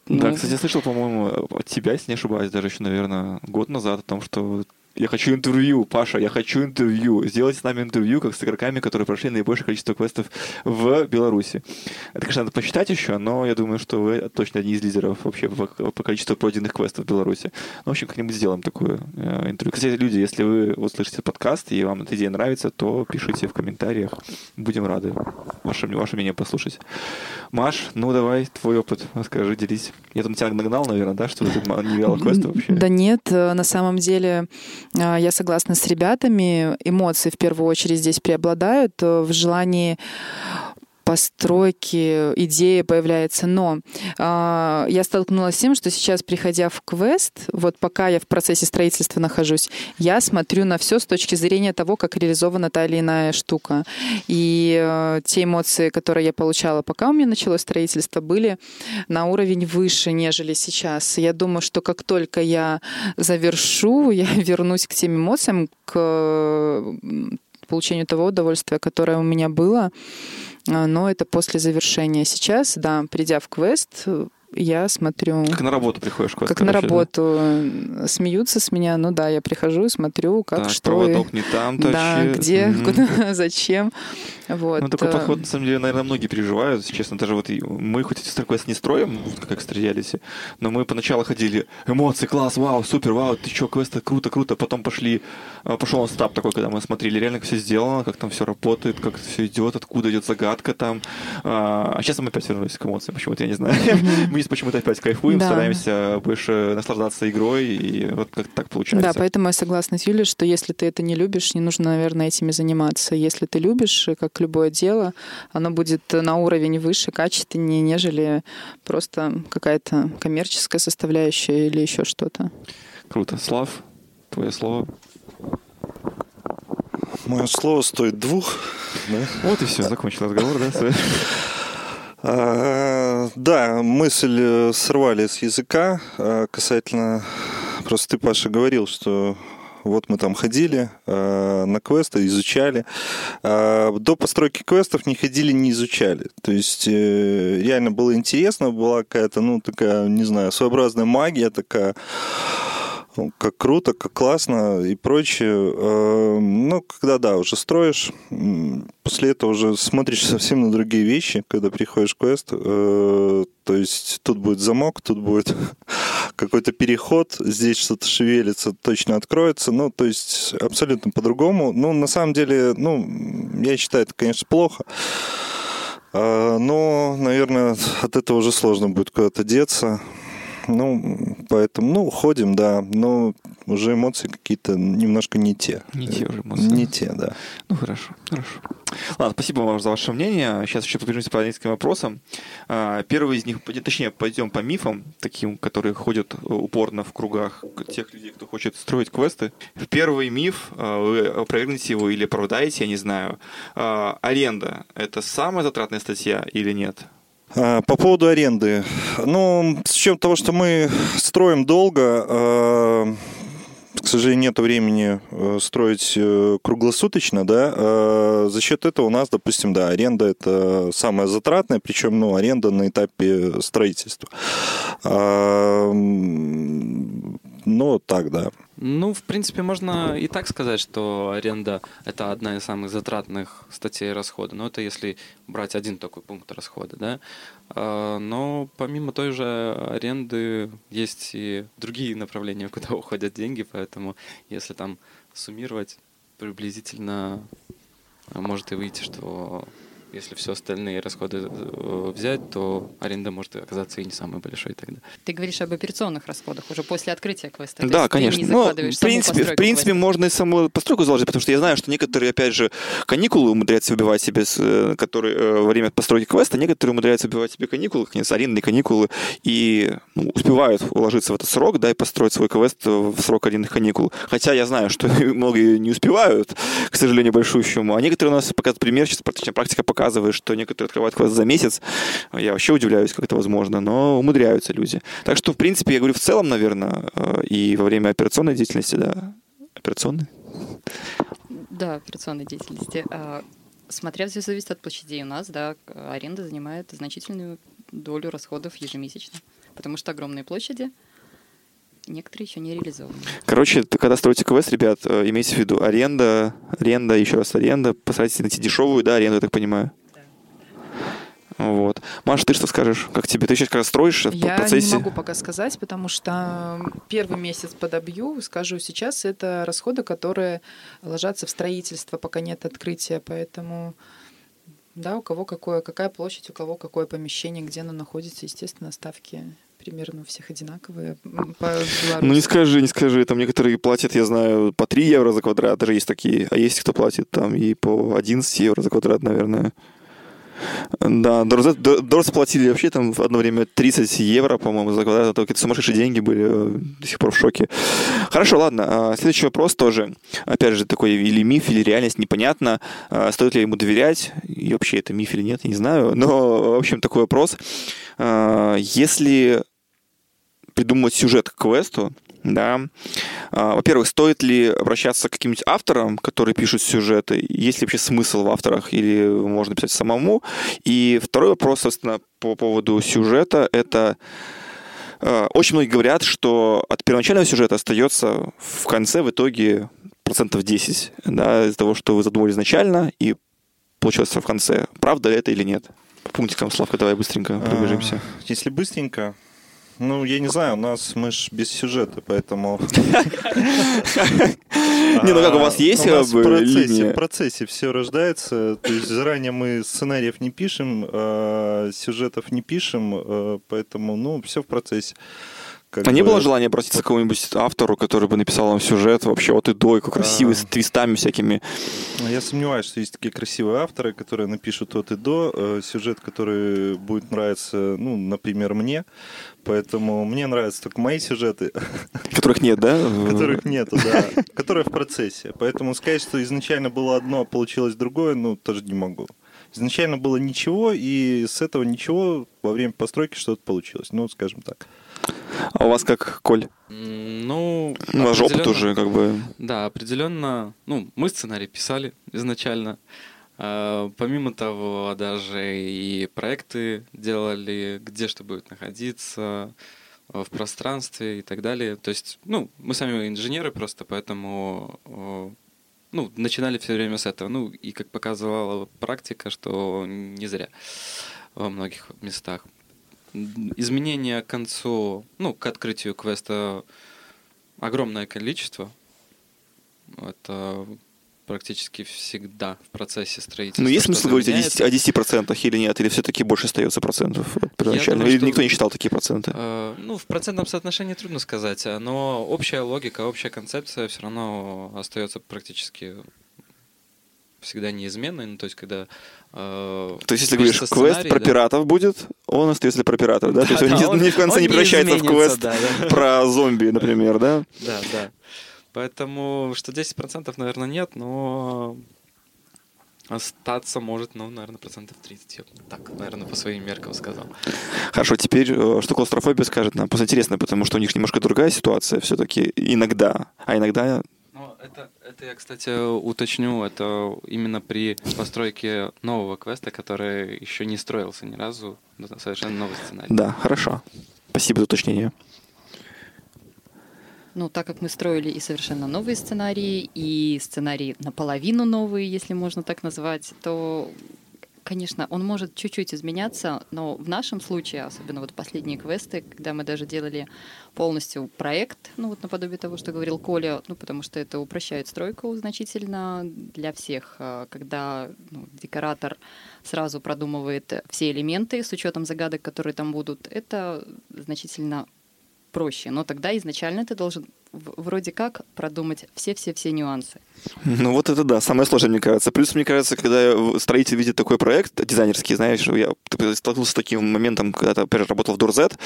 А, Да, ну, кстати, я слышал, по-моему, от тебя, если не ошибаюсь, даже еще, наверное, год назад о том, что я хочу интервью, Паша, я хочу интервью. Сделайте с нами интервью, как с игроками, которые прошли наибольшее количество квестов в Беларуси. Это, конечно, надо посчитать еще, но я думаю, что вы точно одни из лидеров вообще по, по количеству пройденных квестов в Беларуси. Ну, в общем, как-нибудь сделаем такое э, интервью. Кстати, люди, если вы вот слышите подкаст и вам эта идея нравится, то пишите в комментариях. Будем рады ваше, ваше мнение послушать. Маш, ну давай, твой опыт, расскажи, делись. Я там тебя нагнал, наверное, да, что ты не вела квесты вообще? Да нет, э, на самом деле я согласна с ребятами. Эмоции в первую очередь здесь преобладают э, в желании постройки, идея появляется. Но э, я столкнулась с тем, что сейчас, приходя в квест, вот пока я в процессе строительства нахожусь, я смотрю на все с точки зрения того, как реализована та или иная штука. И э, те эмоции, которые я получала, пока у меня началось строительство, были на уровень выше, нежели сейчас. Я думаю, что как только я завершу, я вернусь к тем эмоциям, к получению того удовольствия, которое у меня было, но это после завершения. Сейчас, да, придя в квест, я смотрю... Как на работу приходишь Как на короче, да? работу смеются с меня, ну да, я прихожу, смотрю, как Так, что, проводок не там тащи. да, где, Мгм. куда, зачем, вот. Ну, такой э, подход, на самом деле, наверное, многие переживают, если честно. Даже вот и мы хоть эти квест не строим, как стреляли, но мы поначалу ходили, эмоции, класс, вау, супер, вау, ты чё, квесты, круто, круто. Потом пошли, а, пошел стап такой, когда мы смотрели реально, как все сделано, как там все работает, как все идет, откуда идет загадка там. А а сейчас мы опять вернулись к эмоциям, почему-то, я не знаю. Мы здесь почему-то опять кайфуем, Да. стараемся больше наслаждаться игрой, и вот как так получается. Да, поэтому я согласна с Юлей, что если ты это не любишь, не нужно, наверное, этими заниматься. Если ты любишь, как любое дело, оно будет на уровень выше, качественнее, нежели просто какая-то коммерческая составляющая или еще что-то. Круто. Слав, твое слово. Мое слово стоит двух. Да? Вот и все, закончил разговор, да? А, да, мысль э, сорвали с языка а, касательно... Просто ты, Паша, говорил, что вот мы там ходили а, на квесты, изучали. А, До постройки квестов не ходили, не изучали. То есть э, реально было интересно, была какая-то, ну, такая, не знаю, своеобразная магия такая. Ну, как круто, как классно и прочее. Э, ну, когда, да, уже строишь, после этого уже смотришь совсем на другие вещи, когда приходишь в квест. Э, то есть тут будет замок, тут будет какой-то переход, здесь что-то шевелится, точно откроется. Ну, то есть абсолютно по-другому. Ну, на самом деле, ну, я считаю, это, конечно, плохо. А, но, наверное, от этого уже сложно будет куда-то деться. Ну, поэтому, ну, ходим, да, но уже эмоции какие-то немножко не те. Не те уже эмоции. Не те, да. Ну, хорошо, хорошо. Ладно, спасибо вам за ваше мнение. Сейчас еще пробежимся по нескольким вопросам. А, первый из них, точнее, пойдем по мифам, таким, которые ходят упорно в кругах тех людей, кто хочет строить квесты. Первый миф, а, вы опровергнете его или оправдаете, я не знаю. А, аренда – это самая затратная статья или нет? По поводу аренды. Ну, с учетом того, что мы строим долго, к сожалению, нет времени э, строить э, круглосуточно, да, э, за счет этого у нас, допустим, да, аренда это самая затратная, причем, ну, аренда на этапе строительства. Ну, так, да. Ну, в принципе, можно и так сказать, что аренда — это одна из самых затратных статей расхода. Но это если брать один такой пункт расхода, да. А, но помимо той же аренды есть и другие направления, куда уходят деньги, поэтому если там суммировать, приблизительно может и выйти, что если все остальные расходы э, взять, то аренда может оказаться и не самой большой тогда. Ты говоришь об операционных расходах уже после открытия квеста. Да, конечно. Но, ну, в принципе, в принципе можно и саму постройку заложить, потому что я знаю, что некоторые, опять же, каникулы умудряются выбивать себе, э, которые э, во время постройки квеста, некоторые умудряются выбивать себе каникулы, конец арендные каникулы, и ну, успевают уложиться в этот срок, да, и построить свой квест в срок арендных каникул. Хотя я знаю, что многие не успевают, к сожалению, большущему. А некоторые у нас показывают пример, сейчас практика показывает, показывает, что некоторые открывают квест за месяц. Я вообще удивляюсь, как это возможно, но умудряются люди. Так что, в принципе, я говорю, в целом, наверное, э, и во время операционной деятельности, да. Операционной? Да, операционной деятельности. А, смотря все зависит от площадей у нас, да, аренда занимает значительную долю расходов ежемесячно, потому что огромные площади, некоторые еще не реализованы. Короче, когда строите квест, ребят, э, имейте в виду аренда, аренда, еще раз аренда, постарайтесь найти дешевую, да, аренду, я так понимаю. Вот. Маша, ты что скажешь? Как тебе? Ты сейчас как раз строишь Я в процессе? не могу пока сказать, потому что первый месяц подобью, скажу сейчас, это расходы, которые ложатся в строительство, пока нет открытия, поэтому да, у кого какое, какая площадь, у кого какое помещение, где оно находится, естественно, ставки примерно у всех одинаковые Ну не скажи, не скажи. Там некоторые платят, я знаю, по 3 евро за квадрат, даже есть такие. А есть кто платит там и по 11 евро за квадрат, наверное. Да, Дорс платили вообще там в одно время 30 евро, по-моему, за квадрат. Это какие-то сумасшедшие деньги были, э, до сих пор в шоке. Хорошо, ладно. А, следующий вопрос тоже. Опять же, такой или миф, или реальность, непонятно. А, стоит ли ему доверять? И вообще, это миф или нет, я не знаю. Но, в общем, такой вопрос. А, если придумать сюжет к квесту, да. А, во-первых, стоит ли обращаться к каким-нибудь авторам, которые пишут сюжеты? Есть ли вообще смысл в авторах или можно писать самому? И второй вопрос, собственно, по поводу сюжета, это а, очень многие говорят, что от первоначального сюжета остается в конце в итоге процентов 10, да, из-за того, что вы задумали изначально и получилось в конце. Правда это или нет? По пунктикам, Славка, давай быстренько пробежимся. А, если быстренько, ну, я не знаю, у нас мы ж без сюжета, поэтому... Не, ну как у вас есть в процессе, в процессе все рождается. То есть заранее мы сценариев не пишем, а сюжетов не пишем, а, поэтому, ну, все в процессе. Как а бы... не было желания обратиться к какому-нибудь автору, который бы написал вам сюжет вообще от и до, и красивый, а... с твистами всякими? Я сомневаюсь, что есть такие красивые авторы, которые напишут от и до э, сюжет, который будет нравиться, ну, например, мне. Поэтому мне нравятся только мои сюжеты. Которых нет, да? Которых нету, да. Которые в процессе. Поэтому сказать, что изначально было одно, а получилось другое, ну, тоже не могу. Изначально было ничего, и с этого ничего во время постройки что-то получилось. Ну, скажем так. А у вас как, Коль? Ну, же опыт уже как бы... Да, определенно. Ну, мы сценарий писали изначально. А, помимо того, даже и проекты делали, где что будет находиться. в пространстве и так далее. То есть, ну, мы сами инженеры просто, поэтому э, ну, начинали все время с этого. Ну, и как показывала практика, что не зря во многих местах. Изменения к концу, ну, к открытию квеста огромное количество. Это практически всегда в процессе строительства. Ну, есть смысл говорить о меняется. 10%, о 10% или нет? Или все-таки больше остается процентов первоначально? думаю, Или что- никто не считал такие проценты? Э, Ну, в процентном соотношении трудно сказать, но общая логика, общая концепция все равно остается практически всегда неизменной. Ну, то есть, когда... э, То есть, если говоришь, квест про да. пиратов будет, он остается про пиратов, да? То есть Да, он, да, не- он- не в конце он не превращается в квест да, да. про зомби, например, да? Да, да. Поэтому, что 10%, наверное, нет, но остаться может, ну, наверное, процентов 30. Я так, наверное, по своим меркам сказал. Хорошо, теперь э, что клаустрофобия скажет нам? Просто интересно, потому что у них немножко другая ситуация все-таки иногда, а иногда это, это я, кстати, уточню, это именно при постройке нового квеста, который еще не строился ни разу, совершенно новый сценарий. Да, хорошо. Спасибо за уточнение. Ну, так как мы строили и совершенно новые сценарии, и сценарии наполовину новые, если можно так назвать, то, конечно, он может чуть-чуть изменяться, но в нашем случае, особенно вот последние квесты, когда мы даже делали полностью проект, ну вот наподобие того, что говорил Коля, ну потому что это упрощает стройку значительно для всех, а, когда ну, декоратор сразу продумывает все элементы с учетом загадок, которые там будут, это значительно проще. Но тогда изначально ты должен вроде как продумать все-все-все нюансы. Ну вот это да, самое сложное, мне кажется. Плюс, мне кажется, когда строитель видит такой проект дизайнерский, знаешь, я столкнулся с таким моментом, когда же, работал в Дурзет,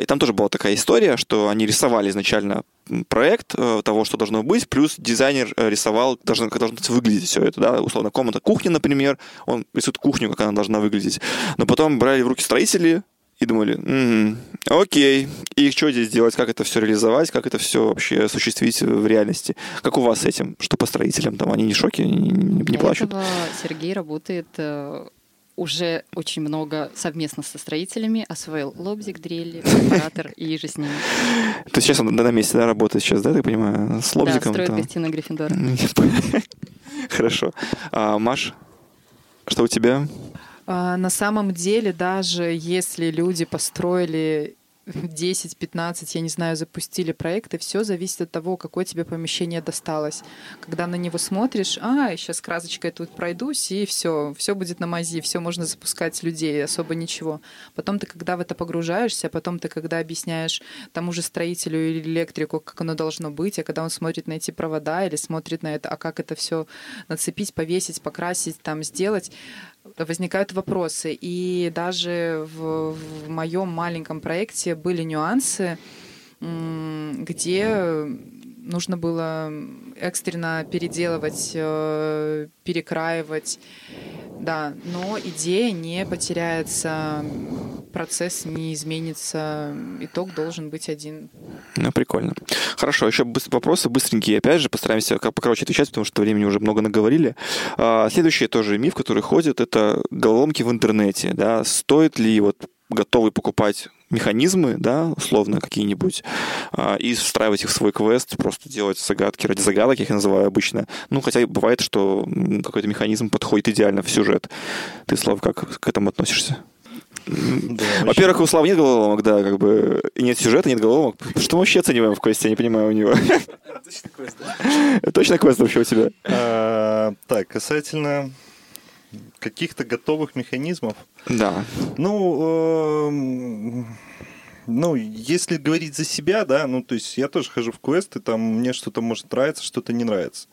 и там тоже была такая история, что они рисовали изначально проект э, того, что должно быть, плюс дизайнер э, рисовал, должно, как должно выглядеть все это, да, условно, комната кухни, например, он рисует кухню, как она должна выглядеть. Но потом брали в руки строители, и думали, «М, окей, и что здесь делать, как это все реализовать, как это все вообще осуществить в реальности. Как у вас с этим? Что по строителям? Там они не в шоке, не, не- Для плачут? этого Сергей работает э, уже очень много совместно со строителями, освоил лобзик, дрель, перфоратор и же с ними. То есть сейчас он на месте да, работает сейчас, да, так понимаю, с лобзиком? да, строит там? гостиную Гриффиндора. Хорошо. А, Маш, что у тебя? А, На самом деле, даже если люди построили 10-15, я не знаю, запустили проекты, все зависит от того, какое тебе помещение досталось. Когда на него смотришь, а, сейчас красочкой тут пройдусь, и все, все будет на мази, все можно запускать людей, особо ничего. Потом ты, когда в это погружаешься, потом ты, когда объясняешь тому же строителю или электрику, как оно должно быть, а когда он смотрит на эти провода или смотрит на это, а как это все нацепить, повесить, покрасить, там сделать, возникают вопросы. И даже в, в моем маленьком проекте были нюансы, где нужно было экстренно переделывать, э, перекраивать. Да, но идея не потеряется, процесс не изменится, итог должен быть один. Ну, прикольно. Хорошо, еще вопросы быстренькие. Опять же, постараемся как покороче отвечать, потому что времени уже много наговорили. А, следующий тоже миф, который ходит, это головоломки в интернете. Да? Стоит ли вот готовый покупать механизмы, да, условно какие-нибудь, а, и встраивать их в свой квест, просто делать загадки ради загадок, я их называю обычно. Ну, хотя бывает, что какой-то механизм подходит идеально в сюжет. Ты, Слав, как к этому относишься? Да, Во-первых, у Славы нет головоломок, да, как бы и нет сюжета, нет головоломок. Что мы вообще оцениваем в квесте, я не понимаю у него. Точно квест вообще у тебя? А, Так, касательно каких-то готовых механизмов. Да. Ну, эм, ну, если говорить за себя, да, ну, то есть я тоже хожу в квесты, там мне что-то может нравиться, что-то не нравится.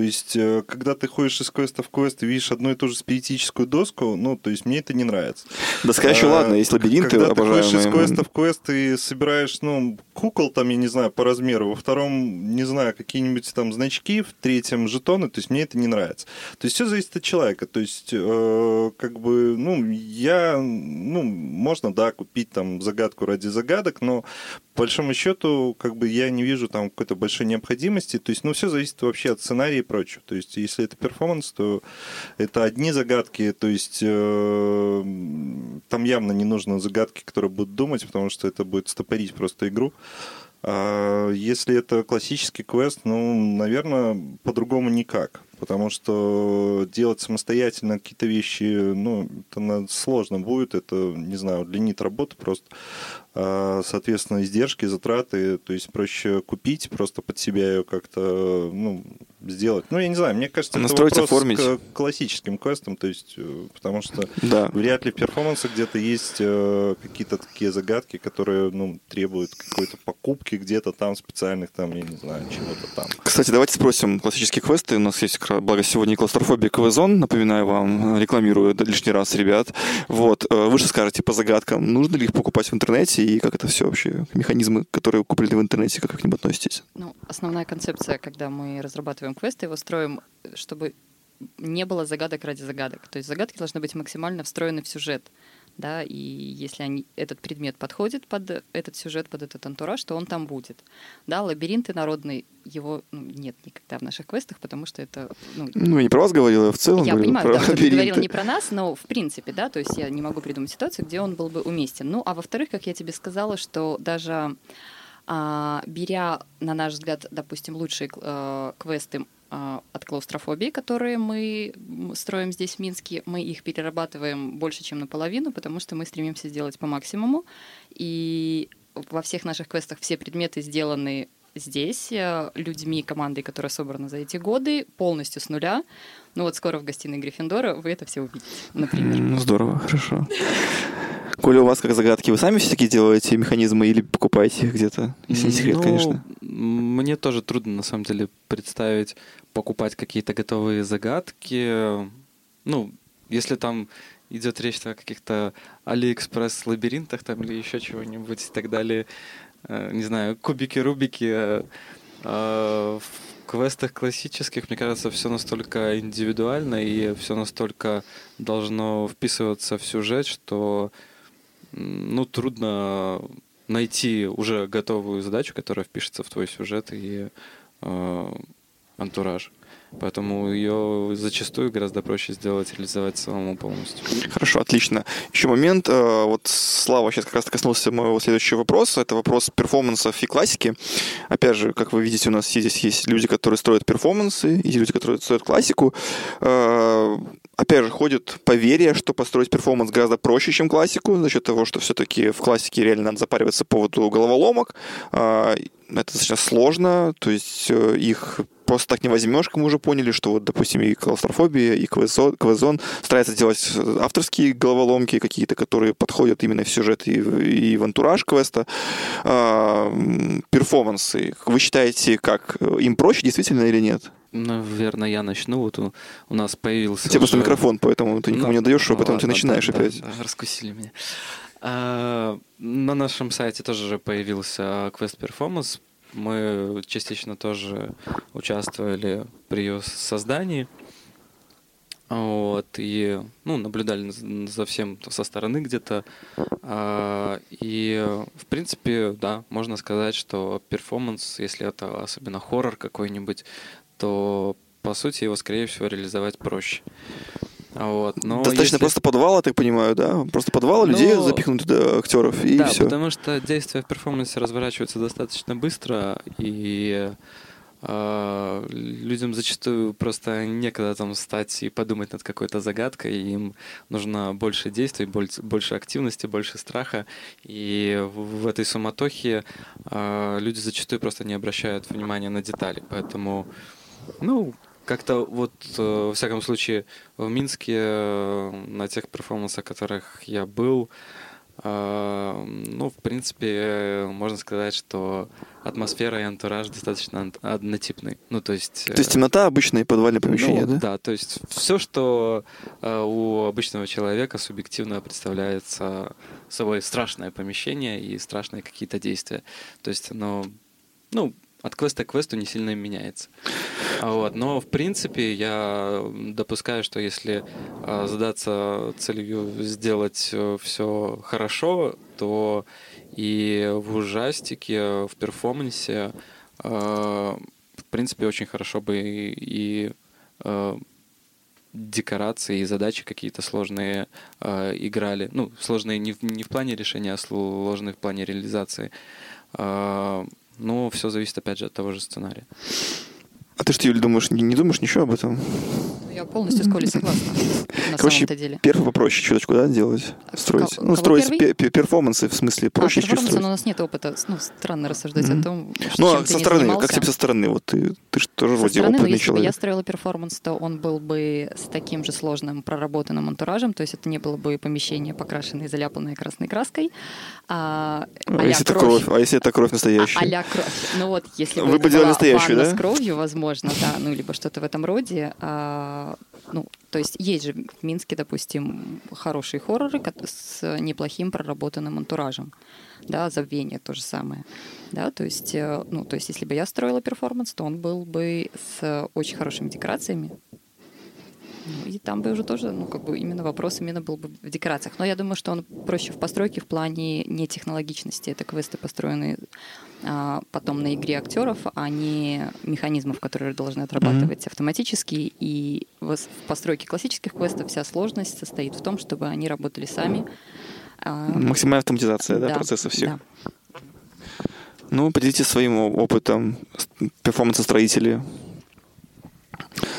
То есть, э, когда ты ходишь из квеста в квест и видишь одну и ту же спиритическую доску, ну, то есть мне это не нравится. Да скажи еще А, ладно, есть лабиринты Когда ты ходишь из обожаемые. квеста в квест и собираешь, ну, кукол там, я не знаю, по размеру, во втором, не знаю, какие-нибудь там значки, в третьем жетоны, то есть мне это не нравится. То есть все зависит от человека. То есть, э, как бы, ну, я, ну, можно, да, купить там загадку ради загадок, но большому счету, как бы я не вижу там какой-то большой необходимости. То есть, ну, все зависит вообще от сценария и прочего. То есть, если это перформанс, то это одни загадки, то есть э, там явно не нужно загадки, которые будут думать, потому что это будет стопорить просто игру. А если это классический квест, ну, наверное, по-другому никак потому что делать самостоятельно какие-то вещи, ну, это сложно будет, это, не знаю, удлинит работу просто. А, соответственно, издержки, затраты, то есть проще купить, просто под себя ее как-то, ну, сделать. Ну, я не знаю, мне кажется, Настроить, это вопрос оформить. к классическим квестам, то есть, э, потому что Да. вряд ли в перформансах где-то есть э, какие-то такие загадки, которые, ну, требуют какой-то покупки где-то там специальных, там, я не знаю, чего-то там. Кстати, давайте спросим классические квесты. У нас есть, благо, сегодня клаустрофобия КВЗон, напоминаю вам, рекламирую лишний раз, ребят. Вот, э, вы же скажете по загадкам, нужно ли их покупать в интернете и как это все вообще, механизмы, которые куплены в интернете, как к ним относитесь? Ну, основная концепция, когда мы разрабатываем квесты, его строим, чтобы не было загадок ради загадок. То есть загадки должны быть максимально встроены в сюжет. Да, и если они, этот предмет подходит под этот сюжет, под этот антураж, то он там будет. Да, лабиринты народные, его ну, нет никогда в наших квестах, потому что это... Ну, Ну, я не про вас говорил, я в целом я понимаю, про да, что ты говорил лабиринты. не про нас, но в принципе, да, то есть я не могу придумать ситуацию, где он был бы уместен. Ну, а во-вторых, как я тебе сказала, что даже а, беря, на наш взгляд, допустим, лучшие э, квесты от клаустрофобии, которые мы строим здесь в Минске, мы их перерабатываем больше, чем наполовину, потому что мы стремимся сделать по максимуму. И во всех наших квестах все предметы сделаны здесь э, людьми, командой, которая собрана за эти годы, полностью с нуля. Ну вот скоро в гостиной Гриффиндора вы это все увидите, например. Здорово, хорошо. Коля, у вас как загадки? Вы сами все-таки делаете механизмы или покупаете их где-то? Если не секрет, Ну, конечно. Мне тоже трудно, на самом деле, представить, покупать какие-то готовые загадки. Ну, если там идет речь о каких-то Алиэкспресс лабиринтах там или еще чего-нибудь и так далее. Э, Не знаю, кубики, рубики. э, э, В квестах классических, мне кажется, все настолько индивидуально и все настолько должно вписываться в сюжет, что ну, трудно найти уже готовую задачу, которая впишется в твой сюжет и э, антураж. Поэтому ее зачастую гораздо проще сделать, реализовать самому полностью. Хорошо, отлично. Еще момент. э, Вот Слава сейчас как раз коснулся моего следующего вопроса. Это вопрос перформансов и классики. Опять же, как вы видите, у нас здесь есть люди, которые строят перформансы, и люди, которые строят классику. Э, Опять же, ходит поверье, что построить перформанс гораздо проще, чем классику, за счет того, что все-таки в классике реально надо запариваться по поводу головоломок. Э, Это достаточно сложно, то есть э, их просто так не возьмешь, как мы уже поняли, что вот, допустим, и клаустрофобия, и квезон, квезон стараются делать авторские головоломки какие-то, которые подходят именно в сюжет и, и в антураж квеста. А, перформансы. Вы считаете, как э, им проще действительно или нет? Наверное, я начну. Вот у, у нас появился... У тебя просто уже- микрофон, поэтому ты никому Ну, не даешь, а ну потом ты ладно, начинаешь да, опять. да, да, раскусили меня. А, на нашем сайте тоже же появился квест перформанс. Мы частично тоже участвовали при ее создании. Вот, и ну, наблюдали за всем со стороны где-то. А, И, в принципе, да, можно сказать, что перформанс, если это особенно хоррор какой-нибудь, то, по сути, его, скорее всего, реализовать проще. Вот, но Достаточно если- просто подвала, я так понимаю, да? Просто подвала, людей Ну, запихнуть туда актеров, и да, все. потому что действия в перформансе разворачиваются достаточно быстро, и э, людям зачастую просто некогда там встать и подумать над какой-то загадкой, им нужно больше действий, больше, больше активности, больше страха, и в, в этой суматохе э, люди зачастую просто не обращают внимания на детали, поэтому, ну, как-то вот, э, во всяком случае, в Минске э, на тех перформансах, которых я был, э, ну, в принципе, можно сказать, что атмосфера и антураж достаточно однотипный. Ну, то есть... То есть темнота обычное подвальное помещение, ну, да? Да, то есть все, что у обычного человека субъективно представляется собой страшное помещение и страшные какие-то действия. То есть оно, ну, от квеста к квесту не сильно меняется. А Вот. Но, в принципе, я допускаю, что если э, задаться целью сделать все хорошо, то И в ужастике, в перформансе, э, в принципе, очень хорошо бы и, и э, декорации и задачи какие-то сложные э, играли. Ну, сложные не в, не в плане решения, а сложные в плане реализации. Э, но все зависит, опять же, от того же сценария. А ты что, Юля, думаешь, не думаешь ничего об этом? Ну, Я полностью с Колей согласна. На Короче, самом-то деле. Первый попроще чуточку, да, делать? А Строить. кого- ну, строить первый? пе- пе- перформансы, в смысле, проще а, перформанс, строить. но у нас нет опыта. Ну, странно рассуждать Мгм. о том, что Ну, а со стороны, как тебе со стороны? Вот ты, ты же тоже Со вроде стороны, опытный если бы я человек. строила перформанс, то он был бы с таким же сложным проработанным антуражем, то есть это не было бы помещение, покрашенное заляпанное красной краской, а, А если это кровь? А если это кровь А- настоящая? а-ля кровь. Ну вот, если Вы бы делали настоящую, да? с кровью, возможно, да, ну либо что-то в этом роде. а, ну, то есть есть же в Минске, допустим, хорошие хорроры с неплохим проработанным антуражем. Да, забвение то же самое. Да, то есть, э, ну, то есть, если бы я строила перформанс, то он был бы с очень хорошими декорациями. И там бы уже тоже, ну, как бы именно вопрос именно был бы в декорациях. Но я думаю, что он проще в постройке в плане не технологичности. Это квесты построены а, потом на игре актеров, а не механизмов, которые должны отрабатывать автоматически. И в в постройке классических квестов вся сложность состоит в том, чтобы они работали сами. А, Максимальная автоматизация, да, процесса всех. да. Ну, поделитесь своим опытом перформанса строителей.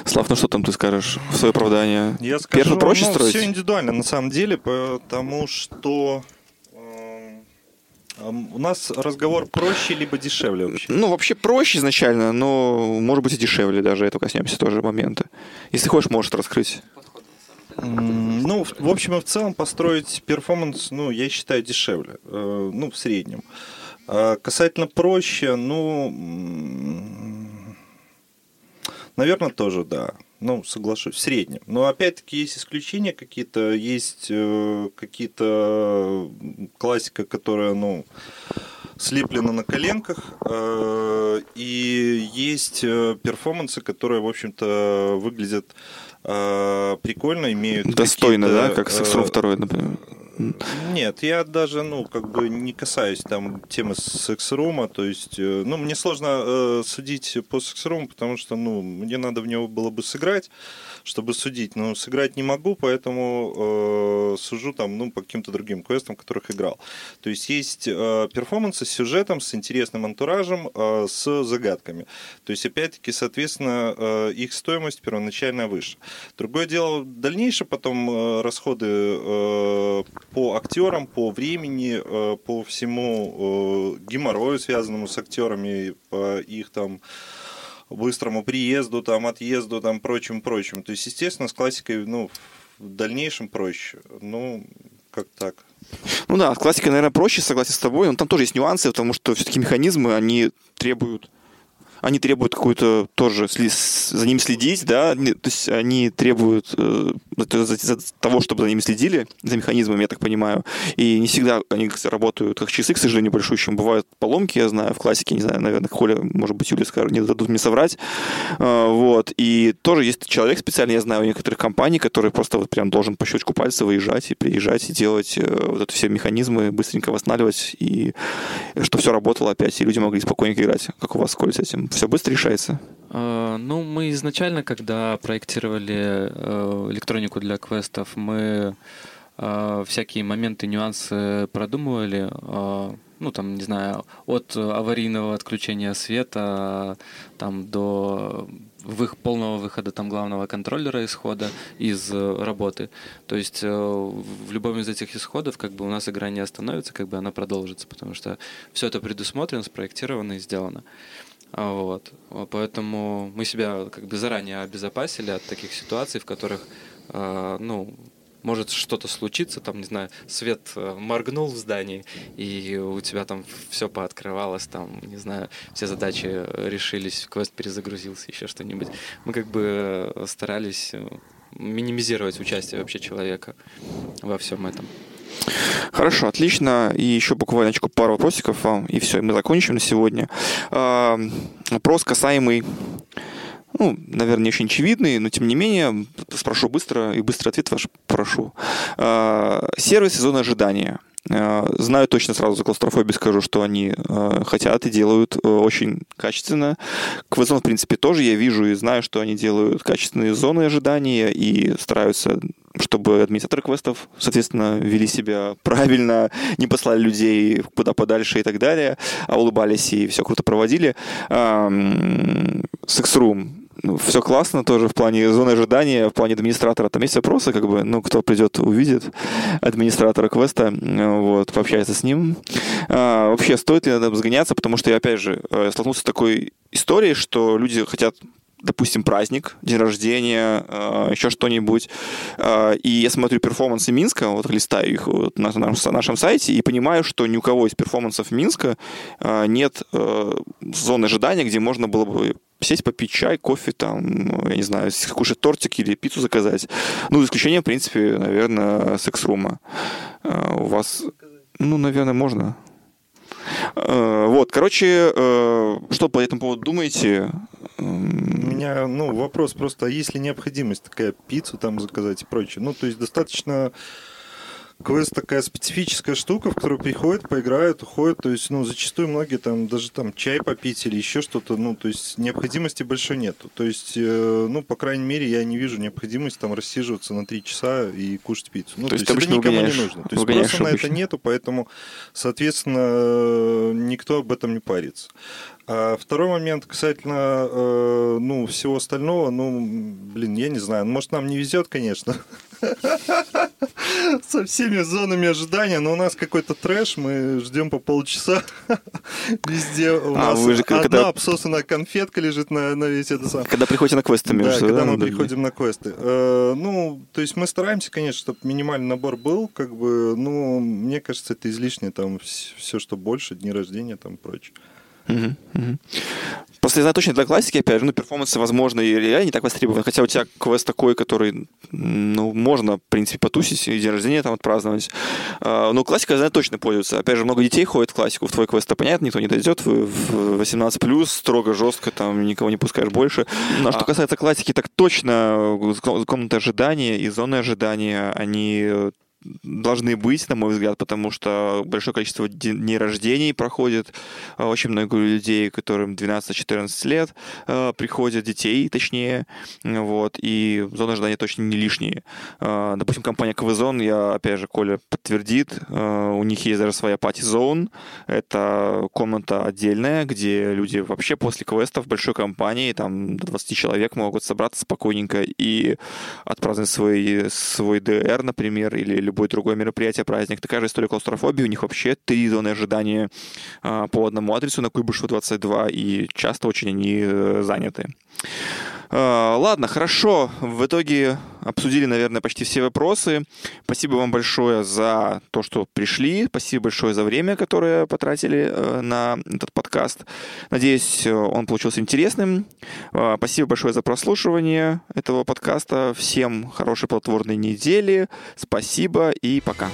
Слав, ну что там ты скажешь в свое оправдание? Я скажу, Первый проще ну, строить? все индивидуально на самом деле, потому что эм, у нас разговор проще либо дешевле вообще. Ну, вообще проще изначально, но может быть и дешевле даже, это коснемся тоже момента. Если хочешь, можешь раскрыть. Ну, в в общем и в целом построить перформанс, ну, я считаю, дешевле. э, Ну, в среднем. А Касательно проще, ну, наверное, тоже, да. Ну, соглашусь, в среднем. Но опять-таки есть исключения какие-то, есть э, какие-то классика, которая, ну, слеплена на коленках, э, и есть э, перформансы, которые, в общем-то, выглядят э, прикольно, имеют Достойно, да, как э, Сексрум 2, например. Нет, я даже, ну, как бы не касаюсь там темы секс-рума, то есть, э, ну, мне сложно э, судить по секс-руму, потому что, ну, мне надо в него было бы сыграть, чтобы судить, но сыграть не могу, поэтому э, сужу там, ну, по каким-то другим квестам, которых играл. То есть есть э, перформансы с сюжетом, с интересным антуражем, э, с загадками. То есть, опять-таки, соответственно, э, их стоимость первоначально выше. Другое дело, дальнейшие потом э, расходы э, по актерам, по времени, э, по всему э, геморрою, связанному с актерами, по их там быстрому приезду, там, отъезду, там, прочим, прочим. То есть, естественно, с классикой, ну, в дальнейшем проще. Ну, как так. Ну да, с классикой, наверное, проще, согласен с тобой, но там тоже есть нюансы, потому что все-таки механизмы, они требуют они требуют какую-то тоже за ними следить, да, то есть они требуют э, за, того, чтобы за ними следили, за механизмами, я так понимаю, и не всегда они работают как часы, к сожалению, большущим. Бывают поломки, я знаю, в классике, не знаю, наверное, Коля, может быть, Юля скажет, не дадут мне соврать, Э, вот, и тоже есть человек специально, я знаю, у некоторых компаний, который просто вот прям должен по щелчку пальца выезжать и приезжать и делать э, вот это все механизмы, быстренько восстанавливать, и чтобы все работало опять, и люди могли спокойненько играть. Как у вас, Коль, с этим? Все быстро решается? Э, Ну, мы изначально, когда проектировали э, электронику для квестов, мы э, всякие моменты, нюансы продумывали. Ну, там, не знаю, от аварийного отключения света там, до вых- полного выхода там главного контроллера исхода из работы. То есть в любом из этих исходов как бы у нас игра не остановится, как бы она продолжится, потому что все это предусмотрено, спроектировано и сделано. А, Вот. А, Поэтому мы себя как бы заранее обезопасили от таких ситуаций, в которых, э, ну, может что-то случиться, там, не знаю, свет э, моргнул в здании, и у тебя там все пооткрывалось, там, не знаю, все задачи решились, квест перезагрузился, еще что-нибудь. Мы как бы э, старались э, минимизировать участие вообще человека во всем этом. Хорошо, отлично. И еще буквально пару вопросиков вам, и все, мы закончим на сегодня. А, Вопрос касаемый, ну, наверное, не очень очевидный, но тем не менее, спрошу быстро, и быстрый ответ ваш прошу. А, Сервисы зоны ожидания. Э, знаю точно сразу за клаустрофобию скажу, что они э, хотят и делают э, очень качественно. Квазон, в принципе, тоже я вижу и знаю, что они делают качественные зоны ожидания и стараются чтобы администраторы квестов, соответственно, вели себя правильно, не послали людей куда подальше и так далее, а улыбались и все круто проводили. Room ну, все классно тоже в плане зоны ожидания, в плане администратора. Там есть вопросы, как бы, ну, кто придет, увидит администратора квеста, вот, пообщается с ним. А, вообще, стоит ли надо сгоняться, потому что я, опять же, э, столкнулся с такой историей, что люди хотят допустим, праздник, день рождения, э, еще что-нибудь. Э, и я смотрю перформансы Минска, вот листаю их вот на нашем сайте и понимаю, что ни у кого из перформансов Минска нет зоны ожидания, где можно было бы сесть попить чай, кофе, там, я не знаю, кушать тортик или пиццу заказать. Ну, за исключением, в принципе, наверное, секс-рума. А, у вас, ну, наверное, можно. А, вот, короче, э, что по этому поводу думаете? У меня, ну, вопрос просто, а есть ли необходимость такая пиццу там заказать и прочее? Ну, то есть достаточно Квест такая специфическая штука, в которую приходят, поиграют, уходят. То есть, ну, зачастую многие там даже там чай попить или еще что-то, ну, то есть необходимости большой нету. То есть, э, ну, по крайней мере, я не вижу необходимости там рассиживаться на три часа и кушать пиццу. Ну, то, то есть, это никому не нужно. То есть просто на это нету, поэтому, соответственно, никто об этом не парится. А второй момент касательно э, ну, всего остального, ну, блин, я не знаю, может, нам не везет, конечно, со всеми зонами ожидания, но у нас какой-то трэш, мы ждем по полчаса, везде у а, нас вы же, одна когда... обсосанная конфетка лежит на, на весь это сам. Когда приходите на квесты, Да, когда мы приходим на квесты. Э, ну, то есть мы стараемся, конечно, чтобы минимальный набор был, как бы, ну, мне кажется, это излишне, там, все, что больше, дни рождения, там, прочее. Угу, угу. Знаю точно для классики, опять же, ну, перформансы, возможно, и реально не так востребованы. Хотя у тебя квест такой, который, ну, можно, в принципе, потусить и день рождения там отпраздновать. А, ну, классика, я знаю, точно пользуется. Опять же, много детей ходит в классику. В твой квест, понятно, никто не дойдет. В 18+, строго, жестко, там, никого не пускаешь больше. Ну, а, а что касается классики, так точно комнаты ожидания и зоны ожидания, они должны быть, на мой взгляд, потому что большое количество дней рождений проходит. А, очень много людей, которым 12-14 лет, а, приходят детей, точнее. Вот, и зоны ожидания точно не лишние. А, допустим, компания Квизон, я, опять же, Коля подтвердит, у них есть даже своя пати-зон. Это комната отдельная, где люди вообще после квестов большой компании, там до 20 человек могут собраться спокойненько и отпраздновать свой, свой ДР, например, или любое другое мероприятие, праздник. Такая же история клаустрофобии. У них вообще три зоны ожидания а, по одному адресу на Куйбышева 22, и часто очень они э, заняты. А, ладно, хорошо. В итоге обсудили, наверное, почти все вопросы. Спасибо вам большое за то, что пришли. Спасибо большое за время, которое потратили э, на этот подкаст. Надеюсь, он получился интересным. А, спасибо большое за прослушивание этого подкаста. Всем хорошей плодотворной недели. Спасибо и пока.